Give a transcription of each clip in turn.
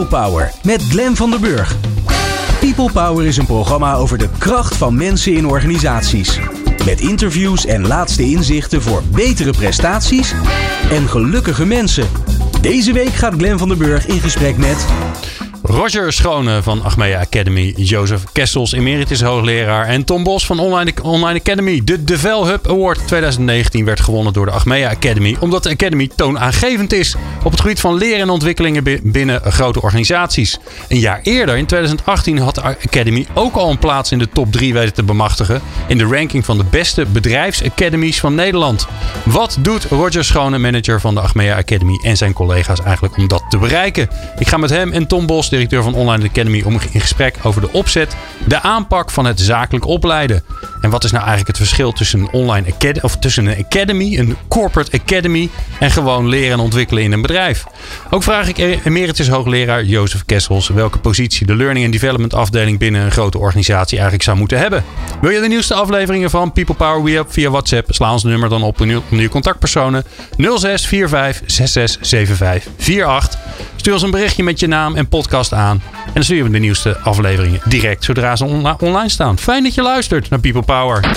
People Power met Glen van der Burg. People Power is een programma over de kracht van mensen in organisaties. Met interviews en laatste inzichten voor betere prestaties en gelukkige mensen. Deze week gaat Glen van der Burg in gesprek met Roger Schone van Achmea Academy, Jozef Kessels, emeritus hoogleraar en Tom Bos van Online, Online Academy. De Devel Hub Award 2019 werd gewonnen door de Achmea Academy, omdat de Academy toonaangevend is op het gebied van leren en ontwikkelingen binnen grote organisaties. Een jaar eerder, in 2018, had de Academy ook al een plaats in de top 3 weten te bemachtigen in de ranking van de beste bedrijfsacademies van Nederland. Wat doet Roger Schone, manager van de Achmea Academy en zijn collega's eigenlijk om dat te bereiken? Ik ga met hem en Tom Bos directeur van Online Academy, om in gesprek over de opzet, de aanpak van het zakelijk opleiden. En wat is nou eigenlijk het verschil tussen een online academy, of tussen een academy, een corporate academy en gewoon leren en ontwikkelen in een bedrijf? Ook vraag ik emeritus hoogleraar Jozef Kessels welke positie de Learning and Development afdeling binnen een grote organisatie eigenlijk zou moeten hebben. Wil je de nieuwste afleveringen van People Power We Up via WhatsApp? Sla ons nummer dan op onder je contactpersonen 0645 667548. Stuur ons een berichtje met je naam en podcast aan. En dan sturen we de nieuwste afleveringen direct zodra ze online staan. Fijn dat je luistert naar People Power.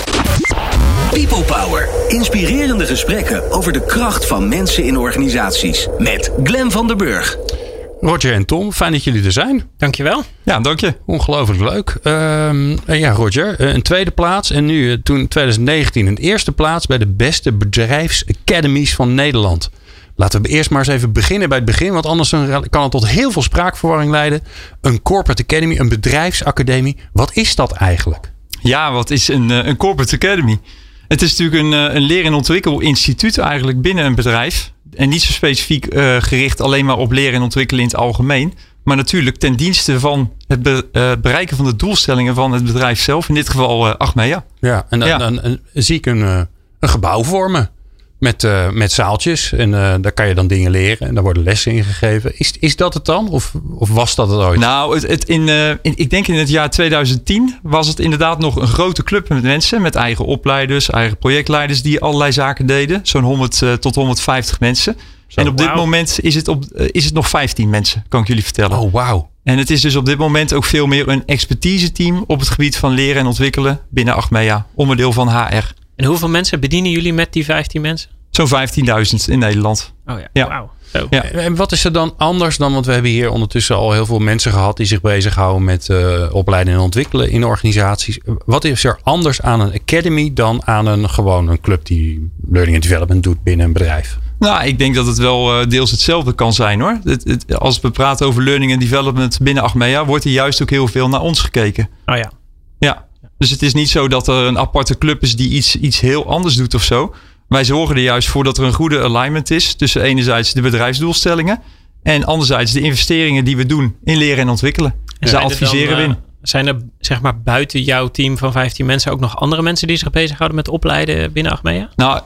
People Power. Inspirerende gesprekken over de kracht van mensen in organisaties. Met Glen van der Burg. Roger en Tom, fijn dat jullie er zijn. Dankjewel. Ja, dank je. Ongelooflijk leuk. Uh, ja, Roger, een tweede plaats en nu toen 2019 een eerste plaats bij de beste bedrijfsacademies van Nederland. Laten we eerst maar eens even beginnen bij het begin, want anders kan het tot heel veel spraakverwarring leiden. Een corporate academy, een bedrijfsacademie, wat is dat eigenlijk? Ja, wat is een, eh, een corporate academy? Het is natuurlijk een, eh, een leer- en ontwikkelinstituut eigenlijk binnen een bedrijf. En niet zo specifiek uh, gericht alleen maar op leren en ontwikkelen in het algemeen. Maar natuurlijk ten dienste van het bereiken van de doelstellingen van het bedrijf zelf. In dit geval uh, Achmea. Ja, en dan, ja. dan zie ik een, een gebouw vormen met, uh, met zaaltjes. En uh, daar kan je dan dingen leren en daar worden lessen in gegeven. Is, is dat het dan? Of, of was dat het ooit? Nou, het, het in, uh, in, ik denk in het jaar 2010 was het inderdaad nog een grote club met mensen. Met eigen opleiders, eigen projectleiders die allerlei zaken deden. Zo'n 100 tot 150 mensen. Zo, en op wow. dit moment is het, op, is het nog 15 mensen, kan ik jullie vertellen. Oh, wauw. En het is dus op dit moment ook veel meer een expertise team op het gebied van leren en ontwikkelen binnen Achmea. Onderdeel van HR. En hoeveel mensen bedienen jullie met die 15 mensen? Zo'n 15.000 in Nederland. Oh ja, ja. wauw. Ja. En wat is er dan anders dan, want we hebben hier ondertussen al heel veel mensen gehad die zich bezighouden met uh, opleiden en ontwikkelen in organisaties. Wat is er anders aan een academy dan aan een gewoon een club die learning and development doet binnen een bedrijf? Nou, ik denk dat het wel uh, deels hetzelfde kan zijn hoor. Het, het, als we praten over learning and development binnen Achmea, wordt er juist ook heel veel naar ons gekeken. Oh ja. Dus het is niet zo dat er een aparte club is die iets, iets heel anders doet of zo. Wij zorgen er juist voor dat er een goede alignment is tussen enerzijds de bedrijfsdoelstellingen en anderzijds de investeringen die we doen in leren en ontwikkelen. En ze adviseren we in. Uh, zijn er zeg maar buiten jouw team van 15 mensen ook nog andere mensen die zich bezighouden met opleiden binnen Achmea? Nou,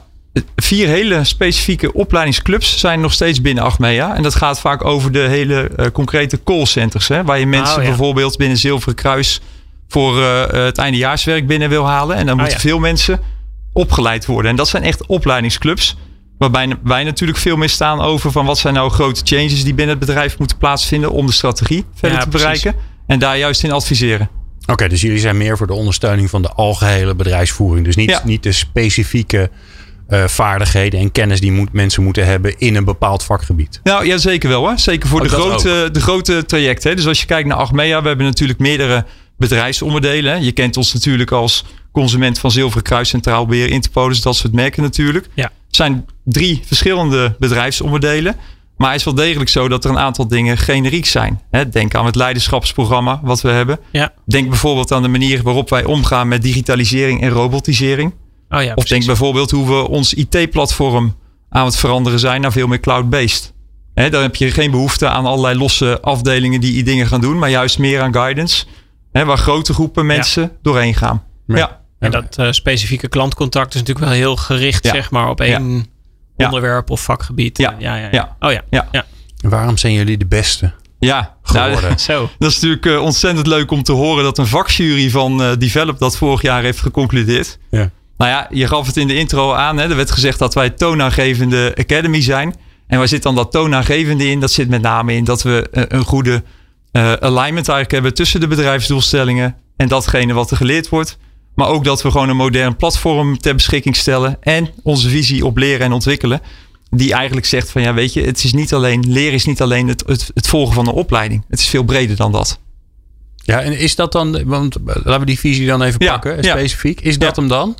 vier hele specifieke opleidingsclubs zijn nog steeds binnen Achmea. En dat gaat vaak over de hele uh, concrete callcenters. Hè, waar je mensen oh, ja. bijvoorbeeld binnen Zilveren Kruis voor uh, het eindejaarswerk binnen wil halen. En dan moeten oh, ja. veel mensen opgeleid worden. En dat zijn echt opleidingsclubs. Waarbij wij natuurlijk veel meer staan over van wat zijn nou grote changes die binnen het bedrijf moeten plaatsvinden om de strategie verder ja, te bereiken. Precies. En daar juist in adviseren. Oké, okay, dus jullie zijn meer voor de ondersteuning van de algehele bedrijfsvoering. Dus niet, ja. niet de specifieke uh, vaardigheden en kennis die moet, mensen moeten hebben in een bepaald vakgebied. Nou ja, zeker wel. Hè? Zeker voor oh, de, grote, de grote trajecten. Hè? Dus als je kijkt naar Achmea, we hebben natuurlijk meerdere bedrijfsonderdelen. Je kent ons natuurlijk als consument van Zilveren Kruis, Centraal Beheer, Interpolis, dat soort merken natuurlijk. Ja. Het zijn drie verschillende bedrijfsonderdelen. Maar het is wel degelijk zo dat er een aantal dingen generiek zijn. Denk aan het leiderschapsprogramma wat we hebben. Ja. Denk bijvoorbeeld aan de manier waarop wij omgaan met digitalisering en robotisering. Oh ja, of denk bijvoorbeeld hoe we ons IT-platform aan het veranderen zijn naar veel meer cloud-based. He, dan heb je geen behoefte aan allerlei losse afdelingen die dingen gaan doen, maar juist meer aan guidance. Waar grote groepen mensen ja. doorheen gaan. Ja. ja. En dat uh, specifieke klantcontact is natuurlijk wel heel gericht, ja. zeg maar, op één ja. onderwerp of vakgebied. Ja. Ja, ja, ja. Oh ja. ja. ja. En waarom zijn jullie de beste? Ja, geworden. Nou, Zo. dat is natuurlijk uh, ontzettend leuk om te horen dat een vakjury van uh, Develop dat vorig jaar heeft geconcludeerd. Ja. Nou ja, je gaf het in de intro aan. Hè? Er werd gezegd dat wij toonaangevende academy zijn. En waar zit dan dat toonaangevende in? Dat zit met name in dat we een goede alignment eigenlijk hebben tussen de bedrijfsdoelstellingen en datgene wat er geleerd wordt. Maar ook dat we gewoon een modern platform ter beschikking stellen. En onze visie op leren en ontwikkelen. Die eigenlijk zegt van ja, weet je, het is niet alleen, leren is niet alleen het, het, het volgen van een opleiding. Het is veel breder dan dat. Ja, en is dat dan, want laten we die visie dan even pakken, specifiek. Is dat hem dan?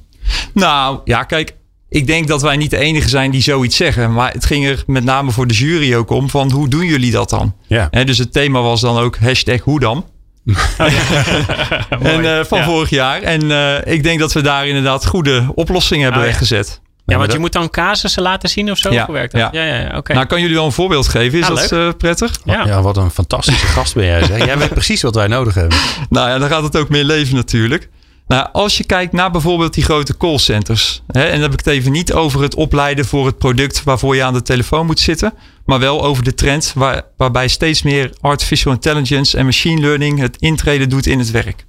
Nou ja, kijk, ik denk dat wij niet de enige zijn die zoiets zeggen. Maar het ging er met name voor de jury ook om van hoe doen jullie dat dan? Ja. dus het thema was dan ook hashtag hoe dan. en, uh, van vorig jaar. En uh, ik denk dat we daar inderdaad goede oplossingen hebben oh, weggezet. Ja, want je moet dan casussen laten zien of zo? Ja, werkt dat? Ja, ja, ja, oké. Nou, kan jullie wel een voorbeeld geven? Is dat uh, prettig? Ja. ja, wat een fantastische gast ben jij. Zeg. Jij weet precies wat wij nodig hebben. Nou ja, dan gaat het ook meer leven natuurlijk. Nou, als je kijkt naar bijvoorbeeld die grote callcenters. En dan heb ik het even niet over het opleiden voor het product waarvoor je aan de telefoon moet zitten. Maar wel over de trend waar, waarbij steeds meer artificial intelligence en machine learning het intreden doet in het werk.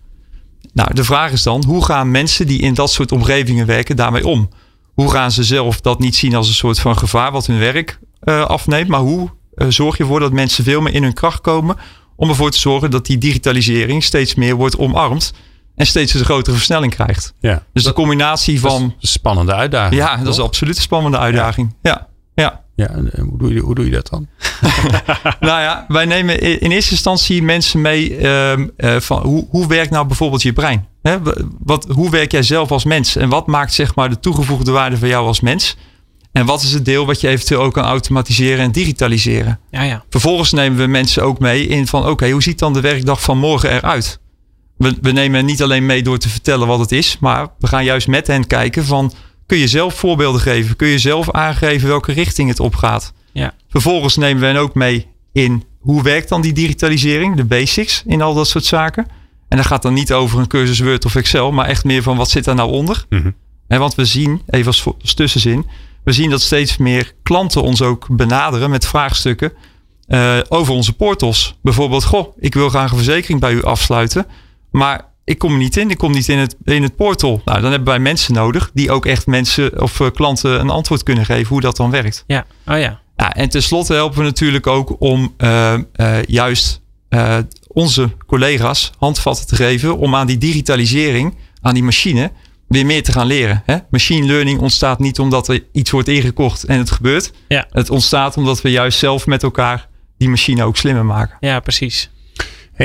Nou, de vraag is dan, hoe gaan mensen die in dat soort omgevingen werken daarmee om? Hoe gaan ze zelf dat niet zien als een soort van gevaar wat hun werk uh, afneemt? Maar hoe uh, zorg je ervoor dat mensen veel meer in hun kracht komen om ervoor te zorgen dat die digitalisering steeds meer wordt omarmd en steeds een grotere versnelling krijgt. Ja. Dus de combinatie van. een spannende uitdaging. Ja, dat is absoluut een spannende uitdaging. Ja. ja. ja. hoe, doe je, hoe doe je dat dan? nou ja, wij nemen in eerste instantie mensen mee uh, van hoe, hoe werkt nou bijvoorbeeld je brein? Hè? Wat, hoe werk jij zelf als mens? En wat maakt zeg maar de toegevoegde waarde van jou als mens? En wat is het deel wat je eventueel ook kan automatiseren en digitaliseren? Ja, ja. Vervolgens nemen we mensen ook mee in van oké, hoe ziet dan de werkdag van morgen eruit? We, we nemen niet alleen mee door te vertellen wat het is, maar we gaan juist met hen kijken van kun je zelf voorbeelden geven? Kun je zelf aangeven welke richting het opgaat? Ja. Vervolgens nemen we hen ook mee in hoe werkt dan die digitalisering, de basics in al dat soort zaken. En dat gaat dan niet over een cursus Word of Excel, maar echt meer van wat zit daar nou onder. Mm want we zien, even als, als, tussenzin, we zien dat steeds meer klanten ons ook benaderen met vraagstukken uh, over onze portals. Bijvoorbeeld, goh, ik wil graag een verzekering bij u afsluiten. Maar ik kom er niet in. Ik kom niet in het, in het portal. Nou, dan hebben wij mensen nodig die ook echt mensen of uh, klanten een antwoord kunnen geven hoe dat dan werkt. Ja, oh ja. ja en tenslotte helpen we natuurlijk ook om uh, uh, juist onze collega's handvatten te geven om aan die digitalisering, aan die machine, weer meer te gaan leren. Hè? Machine learning ontstaat niet omdat er iets wordt ingekocht en het gebeurt. Ja. Het ontstaat omdat we juist zelf met elkaar die machine ook slimmer maken. Ja, precies.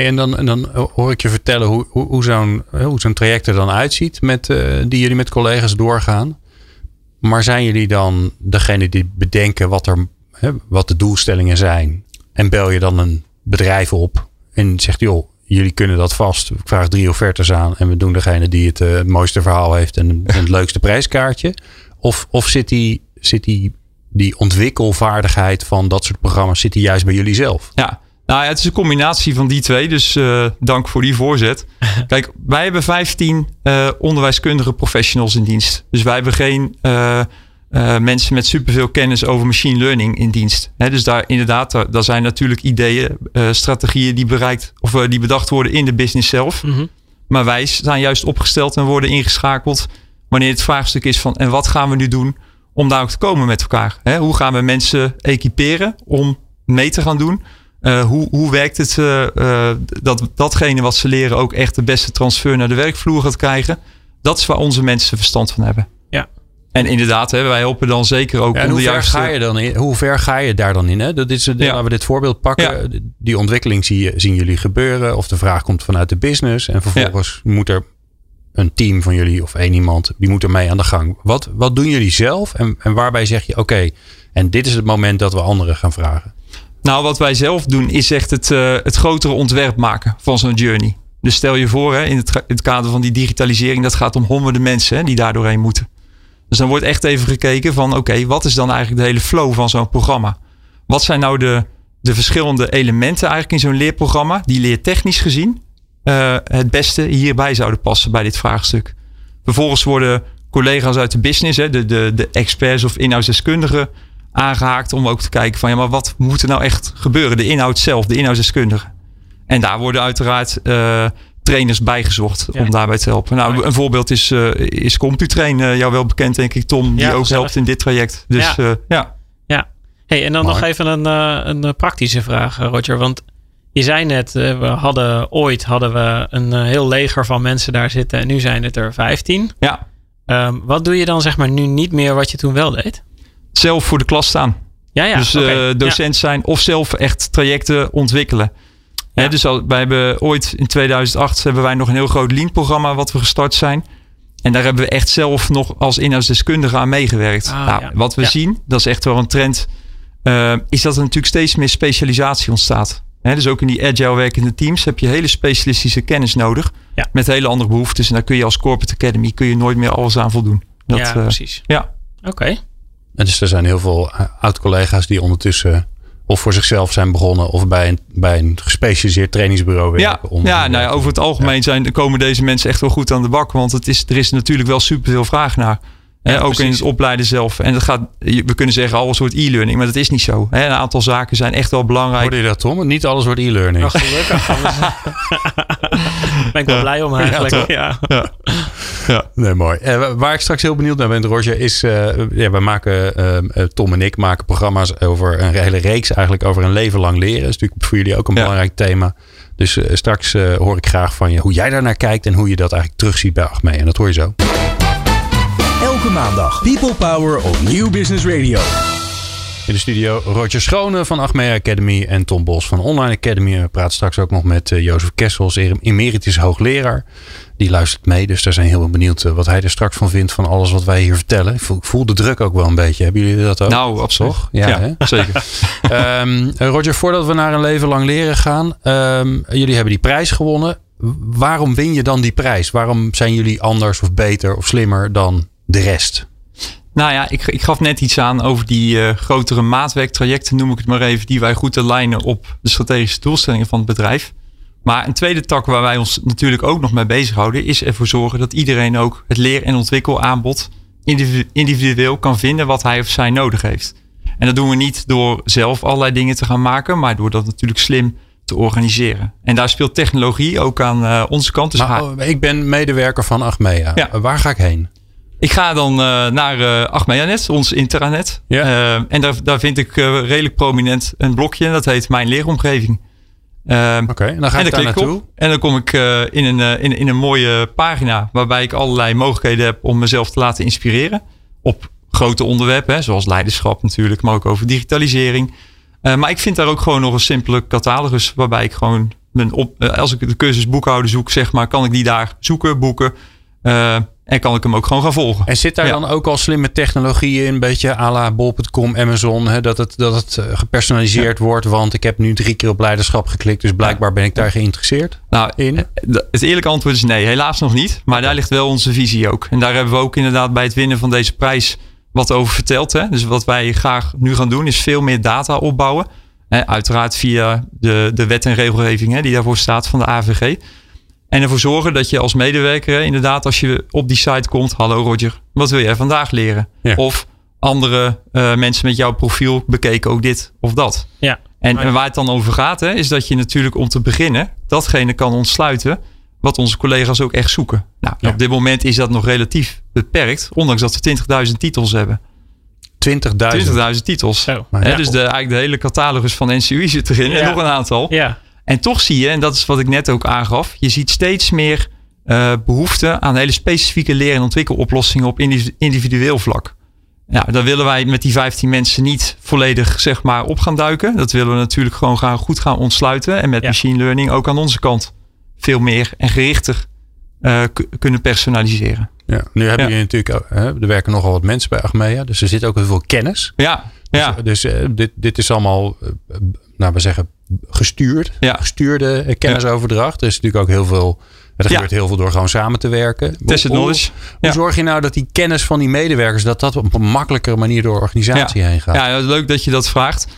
En, dan, en dan hoor ik je vertellen hoe, hoe, hoe zo'n zo'n traject er dan uitziet met, uh, die jullie met collega's doorgaan. Maar zijn jullie dan degene die bedenken wat, er, hè, wat de doelstellingen zijn? En bel je dan een bedrijf op en zegt joh, jullie kunnen dat vast. Ik vraag drie offertes aan en we doen degene die het, het mooiste verhaal heeft en, en het leukste prijskaartje. Of, of zit die, zit die, die ontwikkelvaardigheid van dat soort programma's zit die juist bij jullie zelf? Ja, nou ja, het is een combinatie van die twee. Dus uh, dank voor die voorzet. Kijk, wij hebben 15 uh, onderwijskundige professionals in dienst. Dus wij hebben geen uh, mensen met superveel kennis over machine learning in dienst. He, dus daar inderdaad, daar, daar zijn natuurlijk ideeën, strategieën die bereikt of die bedacht worden in de business zelf. Mm -hmm. Maar wij zijn juist opgesteld en worden ingeschakeld wanneer het vraagstuk is van en wat gaan we nu doen om daar ook te komen met elkaar? He, hoe gaan we mensen equiperen om mee te gaan doen? Uh, hoe, hoe werkt het uh, uh, dat datgene wat ze leren ook echt de beste transfer naar de werkvloer gaat krijgen? Dat is waar onze mensen verstand van hebben. Ja. En inderdaad, hè, wij helpen dan zeker ook ja, om de juiste... Ga je dan in, hoe ver ga je daar dan in? Hè? Dat is, ja. Laten we dit voorbeeld pakken. Ja. Die ontwikkeling zie je, zien jullie gebeuren. Of de vraag komt vanuit de business. En vervolgens moet er een team van jullie of één iemand... die moet ermee aan de gang. Wat, wat doen jullie zelf? En, en waarbij zeg je, oké... Okay, en dit is het moment dat we anderen gaan vragen. Nou, wat wij zelf doen is echt het, uh, het grotere ontwerp maken van zo'n journey. Dus stel je voor, hè, in, het, in het kader van die digitalisering, dat gaat om honderden mensen hè, die daar doorheen moeten. Dus dan wordt echt even gekeken van oké, wat is dan eigenlijk de hele flow van zo'n programma? Wat zijn nou de, de verschillende elementen eigenlijk in zo'n leerprogramma die leertechnisch gezien uh, het beste hierbij zouden passen bij dit vraagstuk? Vervolgens worden collega's uit de business, hè, de, de, de experts of inhoudsdeskundigen, aangehaakt om ook te kijken van ja, maar wat moet er nou echt gebeuren? De inhoud zelf, de inhoudsdeskundige. En daar worden uiteraard uh, trainers bijgezocht om daarbij te helpen. Nou, een voorbeeld is, uh, is CompuTrain, uh, jou wel bekend denk ik, Tom, die ook helpt in dit traject. Dus ja. ja. ja. Hey, en dan nog even een, een praktische vraag, Roger. Want je zei net, we hadden ooit hadden we een heel leger van mensen daar zitten. En nu zijn het er 15. Ja. Um, wat doe je dan zeg maar nu niet meer wat je toen wel deed? Zelf voor de klas staan. Ja, ja. Dus docent zijn of zelf echt trajecten ontwikkelen. Ja. dus al, wij hebben ooit in 2008 hebben wij nog een heel groot Lean-programma wat we gestart zijn. En daar hebben we echt zelf nog als inhoudsdeskundige aan meegewerkt. Ah, nou, Wat we zien, dat is echt wel een trend, uh, is dat er natuurlijk steeds meer specialisatie ontstaat. dus ook in die agile werkende teams heb je hele specialistische kennis nodig. Met hele andere behoeftes. En daar kun je als Corporate Academy kun je nooit meer alles aan voldoen. Dat, ja, uh, precies. Ja. Oké. En dus er zijn heel veel eh, oud-collega's die ondertussen of voor zichzelf zijn begonnen of bij een, bij een gespecialiseerd trainingsbureau werken. Ja, ja, nou ja over het algemeen zijn, komen deze mensen echt wel goed aan de bak. Want het is, er is natuurlijk wel superveel vraag naar. Ja, ook in het opleiden zelf. En dat gaat, we kunnen zeggen alles wordt e-learning, maar dat is niet zo. Een aantal zaken zijn echt wel belangrijk. Hoorde je dat, Tom? Niet alles wordt e-learning. gelukkig. ben ik wel blij om eigenlijk. Ja, ja. ja. Nee, mooi. Uh, waar ik straks heel benieuwd naar ben, Roger, is... Uh, ja, wij maken, uh, Tom en ik maken programma's over een hele reeks eigenlijk over een leven lang leren. Dat is natuurlijk voor jullie ook een belangrijk thema. Dus straks hoor ik graag van je hoe jij daar naar kijkt en hoe je dat eigenlijk terugziet bij Achmee. En dat hoor je zo. Elke maandag People Power op New Business Radio. In de studio Roger Schone van Achmea Academy en Tom Bos van Online Academy. We praten straks ook nog met uh, Jozef Kessels, emeritus hoogleraar. Die luistert mee, dus daar zijn heel benieuwd uh, wat hij er straks van vindt van alles wat wij hier vertellen. Ik voel, ik voel de druk ook wel een beetje. Hebben jullie dat ook? Nou, absoluut. Ja, ja zeker. um, Roger, voordat we naar een leven lang leren gaan. Um, jullie hebben die prijs gewonnen. Waarom win je dan die prijs? Waarom zijn jullie anders of beter of slimmer dan de rest? Nou ja, ik, ik gaf net iets aan over die uh, grotere maatwerktrajecten, noem ik het maar even, die wij goed alignen op de strategische doelstellingen van het bedrijf. Maar een tweede tak waar wij ons natuurlijk ook nog mee bezighouden, is ervoor zorgen dat iedereen ook het leer- en ontwikkelaanbod individueel kan vinden wat hij of zij nodig heeft. En dat doen we niet door zelf allerlei dingen te gaan maken, maar door dat natuurlijk slim te organiseren. En daar speelt technologie ook aan uh, onze kant. Dus maar, oh, ik ben medewerker van Achmea. Ja. Waar ga ik heen? Ik ga dan uh, naar uh, Achmea.net, ons intranet. Ja. Uh, en daar, daar vind ik redelijk prominent een blokje. Dat heet Mijn Leeromgeving. Oké, okay, dan ga ik daar naartoe. Op, en dan kom ik in, een, in, in een mooie pagina... waarbij ik allerlei mogelijkheden heb om mezelf te laten inspireren. Op grote onderwerpen, hè, zoals leiderschap natuurlijk... maar ook over digitalisering. maar ik vind daar ook gewoon nog een simpele catalogus... waarbij ik gewoon... Mijn op, als ik de cursus boekhouden zoek, zeg maar... kan ik die daar zoeken, boeken... En kan ik hem ook gewoon gaan volgen. En zit daar dan ook al slimme technologieën in? Een beetje à la bol.com, Amazon. Hè, dat, het, dat het eh, gepersonaliseerd wordt. Want ik heb nu drie keer op leiderschap geklikt. Dus blijkbaar ben ik daar geïnteresseerd nou, in. Eh, het eerlijke antwoord is nee. Helaas nog niet. Maar daar ligt wel onze visie ook. En daar hebben we ook inderdaad bij het winnen van deze prijs wat over verteld. Hè? Dus wat wij graag nu gaan doen is veel meer data opbouwen. Hè, uiteraard via de, de wet en regelgeving hè, die daarvoor staat van de AVG. En ervoor zorgen dat je als medewerker, inderdaad, als je op die site komt, hallo Roger, wat wil jij vandaag leren? Of andere uh, mensen met jouw profiel bekeken ook dit of dat. Ja. En, en waar het dan over gaat, hè, is dat je natuurlijk om te beginnen datgene kan ontsluiten wat onze collega's ook echt zoeken. Nou, op dit moment is dat nog relatief beperkt, ondanks dat we 20.000 titels hebben. 20.000 20.000 titels. Zo, ja. Dus de, eigenlijk de hele catalogus van NCUI zit erin en nog een aantal. Ja. En toch zie je, en dat is wat ik net ook aangaf, je ziet steeds meer uh, behoefte aan hele specifieke leer- en ontwikkeloplossingen op individueel vlak. Ja, daar willen wij met die 15 mensen niet volledig zeg maar, op gaan duiken. Dat willen we natuurlijk gewoon gaan, goed gaan ontsluiten. En met machine learning ook aan onze kant veel meer en gerichter uh, kunnen personaliseren. Ja, nu hebben jullie natuurlijk, hè, er werken nogal wat mensen bij Achmea, dus er zit ook heel veel kennis. Ja, ja. Dus, dus uh, dit, dit is allemaal, nou we zeggen, gestuurd. Ja. Gestuurde kennisoverdracht. Er is natuurlijk ook heel veel. Er gebeurt heel veel door gewoon samen te werken. Tested knowledge. Hoe zorg je nou dat die kennis van die medewerkers, dat dat op een makkelijkere manier door de organisatie heen gaat? Ja, leuk dat je dat vraagt. Uh,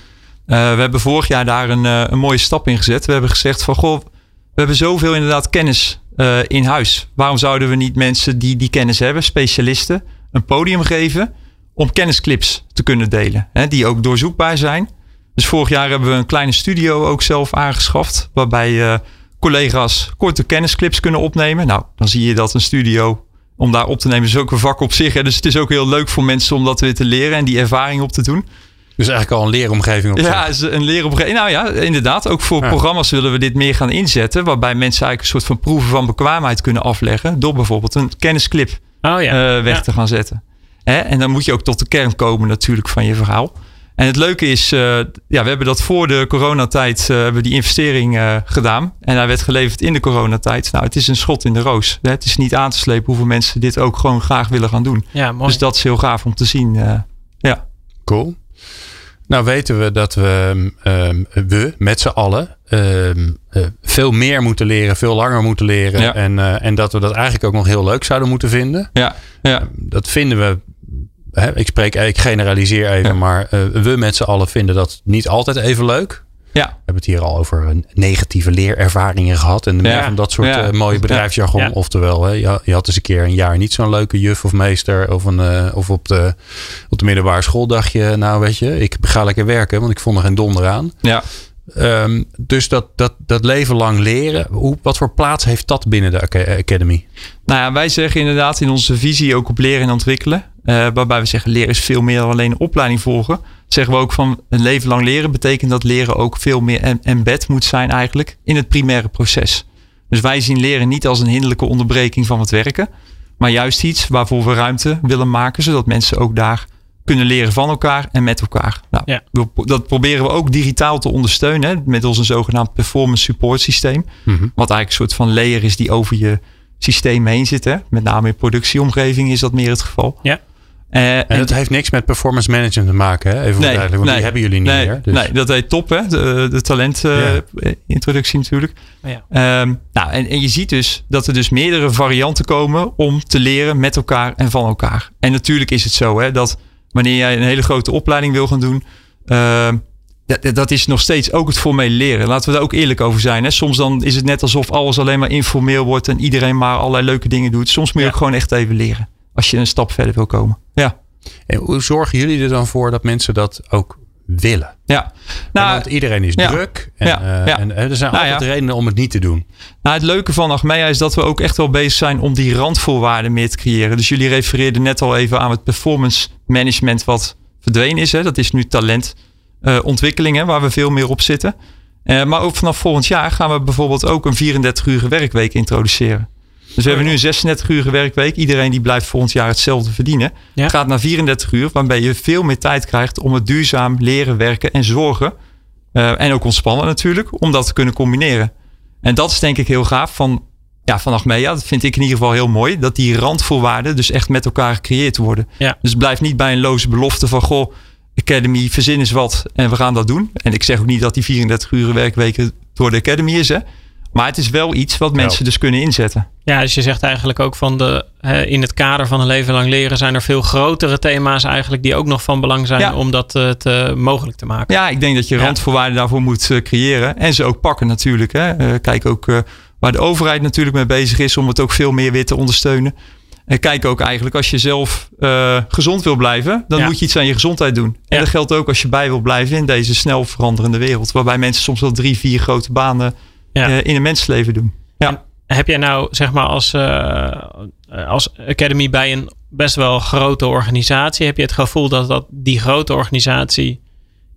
we hebben vorig jaar daar een, uh, een mooie stap in gezet. We hebben gezegd van goh, we hebben zoveel inderdaad kennis uh, in huis. Waarom zouden we niet mensen die die kennis hebben, specialisten, een podium geven om kennisclips te kunnen delen? Hè, die ook doorzoekbaar zijn. Dus vorig jaar hebben we een kleine studio ook zelf aangeschaft. Waarbij uh, collega's korte kennisclips kunnen opnemen. Nou, dan zie je dat een studio om daar op te nemen is ook een vak op zich. Hè. Dus het is ook heel leuk voor mensen om dat weer te leren en die ervaring op te doen. Dus eigenlijk al een leeromgeving op Ja, is een leeromgeving. Nou ja, inderdaad. Ook voor programma's willen we dit meer gaan inzetten. Waarbij mensen eigenlijk een soort van proeven van bekwaamheid kunnen afleggen. Door bijvoorbeeld een kennisclip oh ja. weg te gaan zetten. Hè? En dan moet je ook tot de kern komen natuurlijk van je verhaal. En het leuke is, uh, ja, we hebben dat voor de coronatijd uh, hebben die investering uh, gedaan. En hij werd geleverd in de coronatijd. Nou, het is een schot in de roos. Hè? Het is niet aan te slepen hoeveel mensen dit ook gewoon graag willen gaan doen. Ja, mooi. Dus dat is heel gaaf om te zien. ja. Cool. Nou weten we dat we, um, we met z'n allen um, veel meer moeten leren, veel langer moeten leren. Ja. En, en dat we dat eigenlijk ook nog heel leuk zouden moeten vinden. Ja, ja. Dat vinden we ik spreek, ik generaliseer even, maar uh, we met z'n allen vinden dat niet altijd even leuk. Ja. We hebben het hier al over negatieve leerervaringen gehad. En meer van dat soort ja. uh, mooie bedrijfsjargon. Ja. Oftewel, hè, je, je, had eens een keer een jaar niet zo'n leuke juf of meester. Of, een, uh, of op, de, op de middelbare school dacht je, nou weet je, ik ga lekker werken. Want ik vond er geen donder aan. Ja. Um, dus dat, dat, dat leven lang leren, hoe, wat voor plaats heeft dat binnen de Academy? Nou ja, wij zeggen inderdaad in onze visie ook op leren en ontwikkelen. Uh, waarbij we zeggen leren is veel meer dan alleen een opleiding volgen. Zeggen we ook van een leven lang leren betekent dat leren ook veel meer embed moet zijn eigenlijk in het primaire proces. Dus wij zien leren niet als een hinderlijke onderbreking van het werken. Maar juist iets waarvoor we ruimte willen maken. Zodat mensen ook daar kunnen leren van elkaar en met elkaar. Nou, ja. Dat proberen we ook digitaal te ondersteunen. Hè, met ons een zogenaamd performance support systeem. Mhm. Wat eigenlijk een soort van layer is die over je systeem heen zit. Hè. Met name in productieomgeving is dat meer het geval. Ja. Uh, en, dat heeft niks met performance management te maken, hè? even nee, duidelijk, want die hebben jullie niet nee, meer. Dus. Nee, dat heet top, hè? de, de talentintroductie uh, natuurlijk. Oh ja. um, nou, en, en je ziet dus dat er dus meerdere varianten komen om te leren met elkaar en van elkaar. En natuurlijk is het zo hè, dat wanneer jij een hele grote opleiding wil gaan doen, uh, dat, dat, is nog steeds ook het formele leren. Laten we daar ook eerlijk over zijn. Hè? Soms dan is het net alsof alles alleen maar informeel wordt en iedereen maar allerlei leuke dingen doet. Soms moet je ook gewoon echt even leren als je een stap verder wil komen. Ja. En hoe zorgen jullie er dan voor dat mensen dat ook willen? Ja, nou, want iedereen is druk en, ja, ja. en er zijn nou, altijd redenen om het niet te doen. Nou, het leuke van Achmea is dat we ook echt wel bezig zijn om die randvoorwaarden meer te creëren. Dus jullie refereerden net al even aan het performance management wat verdwenen is. Hè? Dat is nu talentontwikkelingen uh, waar we veel meer op zitten. Uh, maar ook vanaf volgend jaar gaan we bijvoorbeeld ook een 34 uur werkweek introduceren. Dus we hebben nu een 36 uur werkweek. Iedereen die blijft volgend jaar hetzelfde verdienen. Gaat naar 34 uur, waarbij je veel meer tijd krijgt om het duurzaam leren, werken en zorgen. Uh, en ook ontspannen natuurlijk, om dat te kunnen combineren. En dat is denk ik heel gaaf van, ja, van Achmea. Dat vind ik in ieder geval heel mooi. Dat die randvoorwaarden dus echt met elkaar gecreëerd worden. Ja. Dus blijf niet bij een loze belofte van, goh, Academy, verzin is wat en we gaan dat doen. En ik zeg ook niet dat die 34 uur werkweken door de Academy is, hè. Maar het is wel iets wat mensen dus kunnen inzetten. Ja, dus je zegt eigenlijk ook van de, in het kader van een leven lang leren zijn er veel grotere thema's eigenlijk die ook nog van belang zijn om dat eh, te, mogelijk te maken. Ja, ik denk dat je randvoorwaarden daarvoor moet eh, creëren en ze ook pakken natuurlijk. Hè. Eh, kijk ook waar de overheid natuurlijk mee bezig is om het ook veel meer weer te ondersteunen. En kijk ook eigenlijk als je zelf gezond wil blijven, dan moet je iets aan je gezondheid doen. En dat geldt ook als je bij wil blijven in deze snel veranderende wereld. Waarbij mensen soms wel drie, vier grote banen ja. in een mensleven doen. Ja. heb jij nou, zeg maar, als, uh, als Academy bij een best wel grote organisatie, heb je het gevoel dat, dat die grote organisatie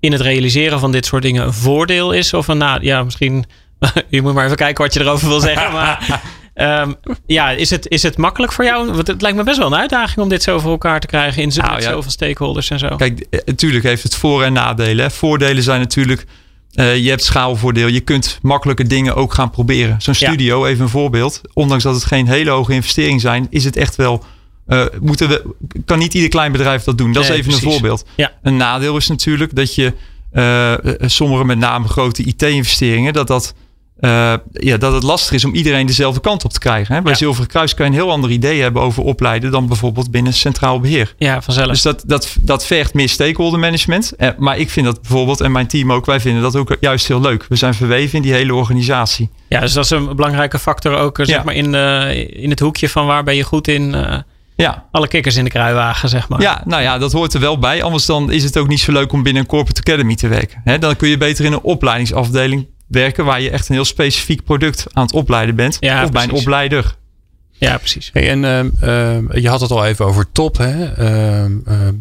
in het realiseren van dit soort dingen een voordeel is? Of een nadeel? Ja, misschien. je moet maar even kijken wat je erover wil zeggen. Maar um, ja, is het, is het makkelijk voor jou? Want het lijkt me best wel een uitdaging om dit zo voor elkaar te krijgen in nou, ja. zoveel stakeholders en zo. Kijk, natuurlijk heeft het voor- en nadelen. Voordelen zijn natuurlijk uh, je hebt schaalvoordeel. Je kunt makkelijke dingen ook gaan proberen. Zo'n studio, even een voorbeeld. Ondanks dat het geen hele hoge investering zijn, is het echt wel. Uh, moeten we, kan niet ieder klein bedrijf dat doen. Dat is even een voorbeeld. Ja. Een nadeel is natuurlijk dat je uh, sommige, met name grote IT-investeringen, dat dat uh, ja, dat het lastig is om iedereen dezelfde kant op te krijgen. Hè? Bij Zilveren Kruis kan je een heel ander idee hebben over opleiden dan bijvoorbeeld binnen centraal beheer. Ja, vanzelf. Dus dat, dat, dat vergt meer stakeholder management. Eh, maar ik vind dat bijvoorbeeld, en mijn team ook, wij vinden dat ook juist heel leuk. We zijn verweven in die hele organisatie. Ja, dus dat is een belangrijke factor ook eh, zeg maar in, uh, in het hoekje van waar ben je goed in. Ja. Alle kikkers in de kruiwagen, zeg maar. Ja, nou ja, dat hoort er wel bij. Anders dan is het ook niet zo leuk om binnen een corporate academy te werken. He, dan kun je beter in een opleidingsafdeling werken waar je echt een heel specifiek product aan het opleiden bent. of bij een opleider. Ja, precies. Hey, en ehm, ehm, je had het al even over top. Hè? Uh,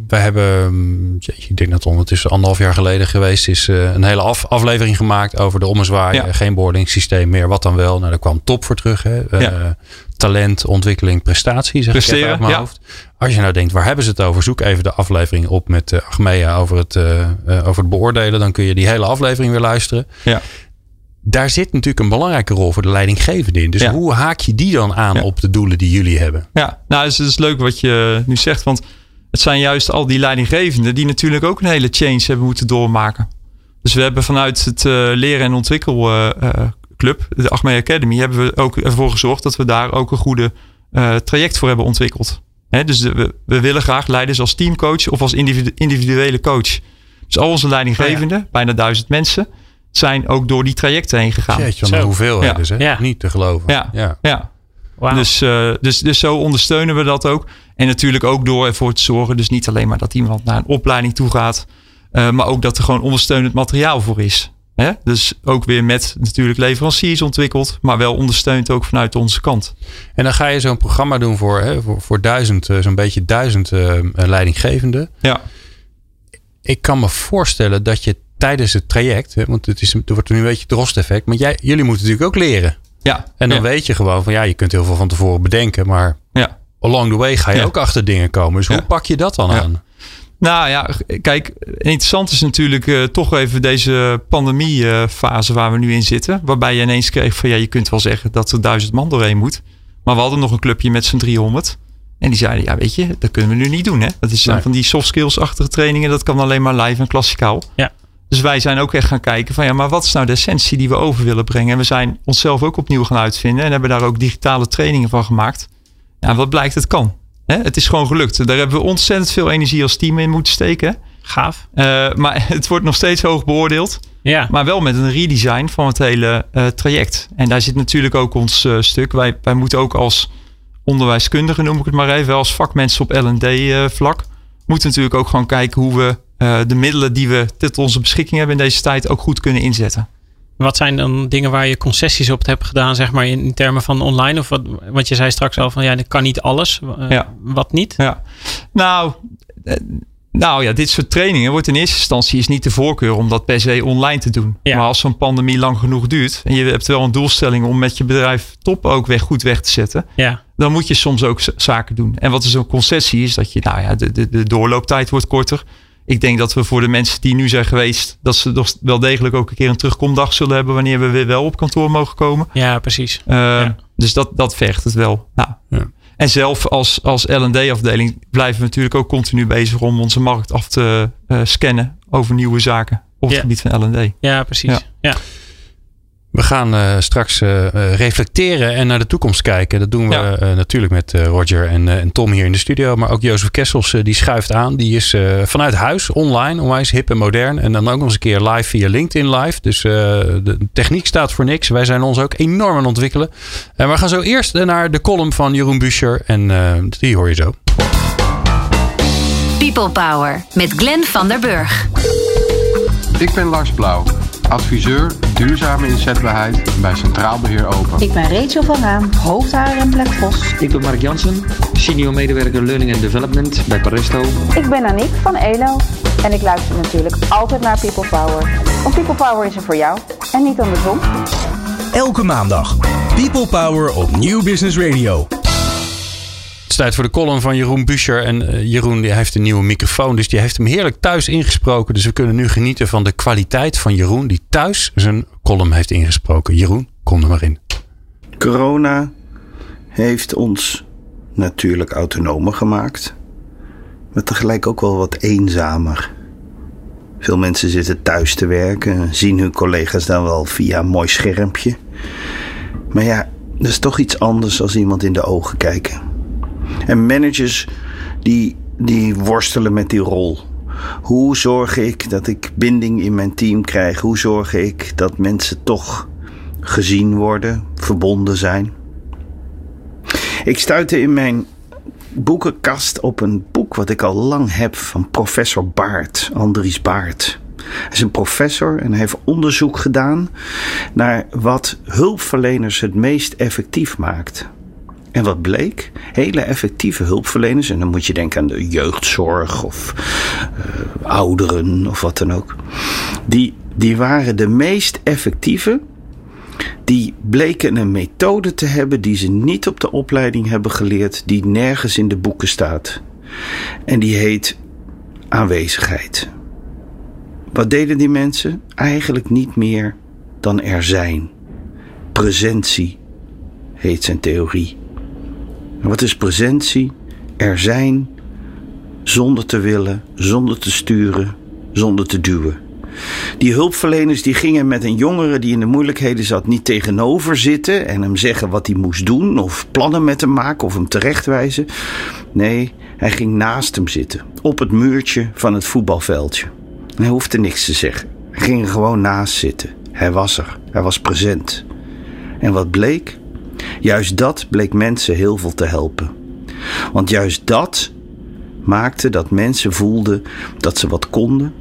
wij hebben, ik denk dat het ondertussen anderhalf jaar geleden geweest is, uh, een hele af, aflevering gemaakt over de ommezwaai. Ja. Geen boarding mijn wat dan wel. Nou, daar kwam top voor terug. Hè? Ja. talent, ontwikkeling, prestatie, zeg Presteren, ik uit mijn hoofd. Als je nou denkt, waar hebben ze het over? Zoek even de aflevering op met uh, Achmea over het, over het beoordelen. Dan kun je die hele aflevering weer luisteren. Ja daar zit natuurlijk een belangrijke rol voor de leidinggevende in. Dus hoe haak je die dan aan op de doelen die jullie hebben? Ja, nou, het is, leuk wat je nu zegt. Want het zijn juist al die leidinggevenden die natuurlijk ook een hele change hebben moeten doormaken. Dus we hebben vanuit het uh, leren en ontwikkelclub, uh, de Achmea Academy, hebben we ook ervoor gezorgd dat we daar ook een goede uh, traject voor hebben ontwikkeld. Hè, dus we, we, willen graag leiders als teamcoach of als individuele coach. Dus al onze leidinggevenden, bijna duizend mensen, zijn ook door die trajecten heen gegaan. Jeetje, de hoeveelheden, ja. hè? Niet te geloven. Ja, ja. ja. Dus, uh, dus, dus zo ondersteunen we dat ook. En natuurlijk ook door ervoor te zorgen, dus niet alleen maar dat iemand naar een opleiding toe gaat, uh, maar ook dat er gewoon ondersteunend materiaal voor is. Hè? Dus ook weer met natuurlijk leveranciers ontwikkeld, maar wel ondersteund ook vanuit onze kant. En dan ga je zo'n programma doen voor, hè, voor, voor duizend, uh, zo'n beetje duizend leidinggevenden. Ja. Ik kan me voorstellen dat je tijdens het traject, hè, want het, is, er wordt nu een beetje het effect, maar jij, jullie moeten natuurlijk ook leren. Ja. En dan weet je gewoon van ja, je kunt heel veel van tevoren bedenken, maar ja. along the way ga je ook achter dingen komen. Dus hoe pak je dat dan aan? Nou ja, kijk, interessant is natuurlijk uh, toch even deze pandemiefase waar we nu in zitten. Waarbij je ineens kreeg van ja, je kunt wel zeggen dat er duizend man doorheen moet. Maar we hadden nog een clubje met z'n 300. En die zeiden, ja weet je, dat kunnen we nu niet doen. Hè? Dat is van die soft skills-achtige trainingen. Dat kan alleen maar live en klassikaal. Ja. Dus wij zijn ook echt gaan kijken van ja, maar wat is nou de essentie die we over willen brengen? En we zijn onszelf ook opnieuw gaan uitvinden en hebben daar ook digitale trainingen van gemaakt. Ja, wat blijkt, het kan. Het is gewoon gelukt. Daar hebben we ontzettend veel energie als team in moeten steken. Gaaf. Uh, maar het wordt nog steeds hoog beoordeeld. Ja. Maar wel met een redesign van het hele uh, traject. En daar zit natuurlijk ook ons uh, stuk. Wij, wij moeten ook als onderwijskundige, noem ik het maar even, als vakmensen op L&D vlak, moeten natuurlijk ook gewoon kijken hoe we uh, de middelen die we tot onze beschikking hebben in deze tijd ook goed kunnen inzetten. Wat zijn dan dingen waar je concessies op hebt gedaan, zeg maar, in, termen van online? Of wat, want je zei straks al van ja, dat kan niet alles. Uh, ja. Wat niet? Ja. Nou, uh, nou ja, dit soort trainingen wordt in eerste instantie is niet de voorkeur om dat per se online te doen. Ja. Maar als zo'n pandemie lang genoeg duurt en je hebt wel een doelstelling om met je bedrijf top ook weg goed weg te zetten, ja. dan moet je soms ook zaken doen. En wat is een concessie is dat je, nou ja, de, de, de doorlooptijd wordt korter ik denk dat we voor de mensen die nu zijn geweest, dat ze toch wel degelijk ook een keer een terugkomdag zullen hebben wanneer we weer wel op kantoor mogen komen. Ja, precies. Uh, Dus dat, dat vergt het wel. Nou, ja. En zelf als, als LD-afdeling blijven we natuurlijk ook continu bezig om onze markt af te uh, scannen over nieuwe zaken op het gebied van LD. Ja, precies. ja. We gaan uh, straks uh, reflecteren en naar de toekomst kijken. Dat doen we ja. natuurlijk met Roger en, en, Tom hier in de studio. Maar ook Jozef Kessels die schuift aan. Die is vanuit huis, online, onwijs hip en modern. En dan ook nog eens een keer live via LinkedIn Live. Dus de techniek staat voor niks. Wij zijn ons ook enorm aan het ontwikkelen. En we gaan zo eerst naar de column van Jeroen Buscher. En die hoor je zo. People Power met Glenn van der Burg. Ik ben Lars Blauw adviseur duurzame inzetbaarheid bij Centraal Beheer Open. Ik ben Rachel van Raam, hoofdhaar en Black Vos. Ik ben Mark Jansen, senior medewerker Learning and Development bij Paresto. Ik ben Aniek van ELO en ik luister natuurlijk altijd naar People Power. Want People Power is er voor jou en niet andersom. Elke maandag People Power op New Business Radio tijd voor de column van Jeroen Buscher. En uh, Jeroen die heeft een nieuwe microfoon, dus die heeft hem heerlijk thuis ingesproken. Dus we kunnen nu genieten van de kwaliteit van Jeroen, die thuis zijn column heeft ingesproken. Jeroen, kom er maar in. Corona heeft ons natuurlijk autonomer gemaakt, maar tegelijk ook wel wat eenzamer. Veel mensen zitten thuis te werken, zien hun collega's dan wel via een mooi schermpje. Maar ja, dat is toch iets anders als iemand in de ogen kijken. En managers die, die worstelen met die rol. Hoe zorg ik dat ik binding in mijn team krijg? Hoe zorg ik dat mensen toch gezien worden, verbonden zijn? Ik stuitte in mijn boekenkast op een boek wat ik al lang heb van professor Baart, Andries Baart. Hij is een professor en heeft onderzoek gedaan naar wat hulpverleners het meest effectief maakt. En wat bleek? Hele effectieve hulpverleners, en dan moet je denken aan de jeugdzorg of uh, ouderen of wat dan ook. Die, die waren de meest effectieve. Die bleken een methode te hebben die ze niet op de opleiding hebben geleerd, die nergens in de boeken staat. En die heet aanwezigheid. Wat deden die mensen? Eigenlijk niet meer dan er zijn. Presentie heet zijn theorie. Wat is presentie? Er zijn zonder te willen, zonder te sturen, zonder te duwen. Die hulpverleners die gingen met een jongere die in de moeilijkheden zat niet tegenover zitten en hem zeggen wat hij moest doen of plannen met hem maken of hem terechtwijzen. Nee, hij ging naast hem zitten, op het muurtje van het voetbalveldje. Hij hoefde niks te zeggen. Hij ging er gewoon naast zitten. Hij was er. Hij was present. En wat bleek? Juist dat bleek mensen heel veel te helpen. Want juist dat maakte dat mensen voelden dat ze wat konden,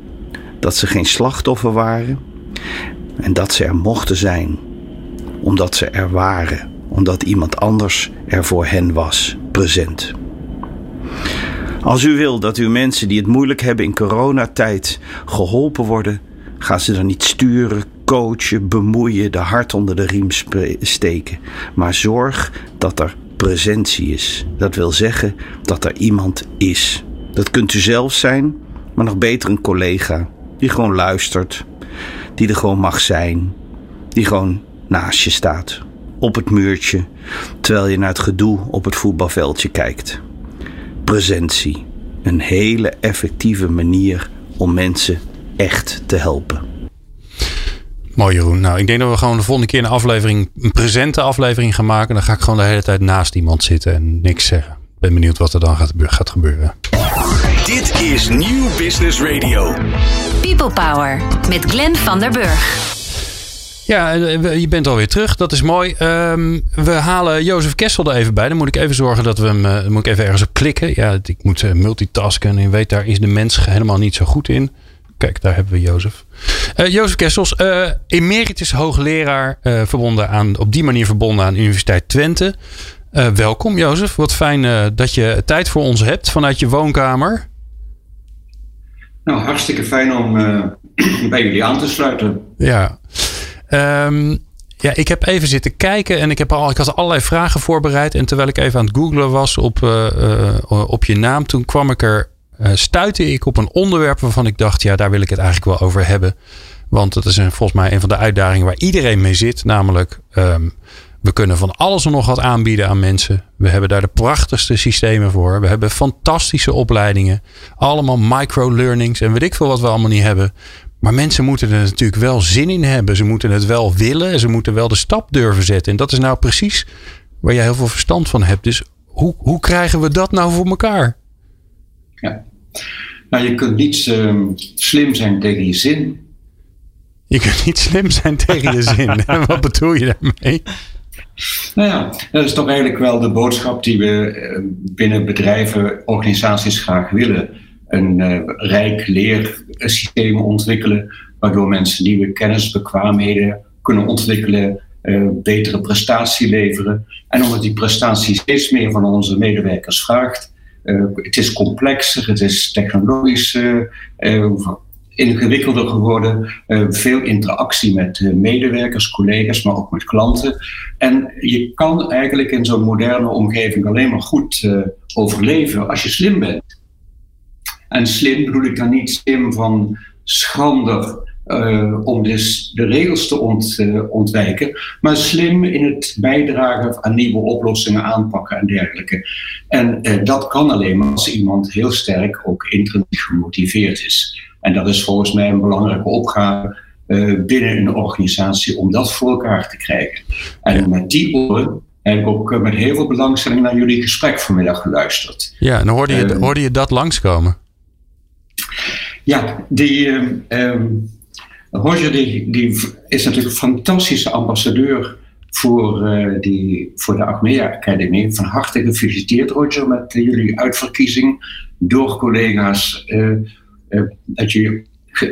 dat ze geen slachtoffer waren en dat ze er mochten zijn, omdat ze er waren, omdat iemand anders er voor hen was, present. Als u wil dat uw mensen die het moeilijk hebben in coronatijd geholpen worden, ga ze dan niet sturen, coachen, bemoeien, de hart onder de riem steken. Maar zorg dat er presentie is. Dat wil zeggen dat er iemand is. Dat kunt u zelf zijn, maar nog beter een collega die gewoon luistert, die er gewoon mag zijn, die gewoon naast je staat, op het muurtje, terwijl je naar het gedoe op het voetbalveldje kijkt. Presentie, een hele effectieve manier om mensen echt te helpen. Mooi Jeroen. Nou, ik denk dat we gewoon de volgende keer een aflevering, een presente aflevering gaan maken. Dan ga ik gewoon de hele tijd naast iemand zitten en niks zeggen. Ben benieuwd wat er dan gaat, gaat gebeuren. Dit is Nieuw Business Radio. People Power met Glenn van der Burg. Ja, je bent alweer terug. Dat is mooi. Um, we halen Jozef Kessel er even bij. Dan moet ik even zorgen dat we hem. Uh, moet ik even ergens op klikken. Ja, ik moet uh, multitasken. En weet, daar is de mens helemaal niet zo goed in. Kijk, daar hebben we Jozef. Uh, Jozef Kessels, uh, emeritus hoogleraar, uh, verbonden aan, op die manier verbonden aan Universiteit Twente. welkom Jozef, wat fijn dat je tijd voor ons hebt vanuit je woonkamer. Nou, hartstikke fijn om bij jullie aan te sluiten. Ja. Um, ja, ik heb even zitten kijken en ik, heb al, ik had allerlei vragen voorbereid. En terwijl ik even aan het googlen was op, op je naam, toen kwam ik er stuitte ik op een onderwerp waarvan ik dacht, ja, daar wil ik het eigenlijk wel over hebben. Want dat is een, volgens mij een van de uitdagingen waar iedereen mee zit. Namelijk, um, we kunnen van alles en nog wat aanbieden aan mensen. We hebben daar de prachtigste systemen voor. We hebben fantastische opleidingen. Allemaal micro-learnings en weet ik veel wat we allemaal niet hebben. Maar mensen moeten er natuurlijk wel zin in hebben. Ze moeten het wel willen. Ze moeten wel de stap durven zetten. En dat is nou precies waar jij heel veel verstand van hebt. Dus hoe, hoe krijgen we dat nou voor elkaar? Ja. Nou, je kunt niet uh, slim zijn tegen je zin. Je kunt niet slim zijn tegen je zin. Wat bedoel je daarmee? Nou ja, dat is toch eigenlijk wel de boodschap die we eh, binnen bedrijven, organisaties graag willen. Een uh, rijk leersysteem ontwikkelen, waardoor mensen nieuwe kennis, bekwaamheden kunnen ontwikkelen, uh, betere prestatie leveren. En omdat die prestatie steeds meer van onze medewerkers vraagt, het is complexer, het is technologisch uh, ingewikkelder geworden. veel interactie met medewerkers, collega's, maar ook met klanten. En je kan eigenlijk in zo'n moderne omgeving alleen maar goed overleven als je slim bent. En slim bedoel ik dan niet slim van schrander uh, om dus de regels te ont, uh, ontwijken, maar slim in het bijdragen aan nieuwe oplossingen aanpakken en dergelijke. En uh, dat kan alleen maar als iemand heel sterk ook intrinsiek gemotiveerd is. En dat is volgens mij een belangrijke opgave binnen een organisatie om dat voor elkaar te krijgen. En met die oren heb ik ook met heel veel belangstelling naar jullie gesprek vanmiddag geluisterd. Ja, en hoorde je, hoorde je dat langskomen? Ja, die. Um, Roger die, die is natuurlijk een fantastische ambassadeur voor, uh, die, voor de Achmea Academy. Van harte gefeliciteerd, Roger, met jullie uitverkiezing door collega's. Uh, uh, dat je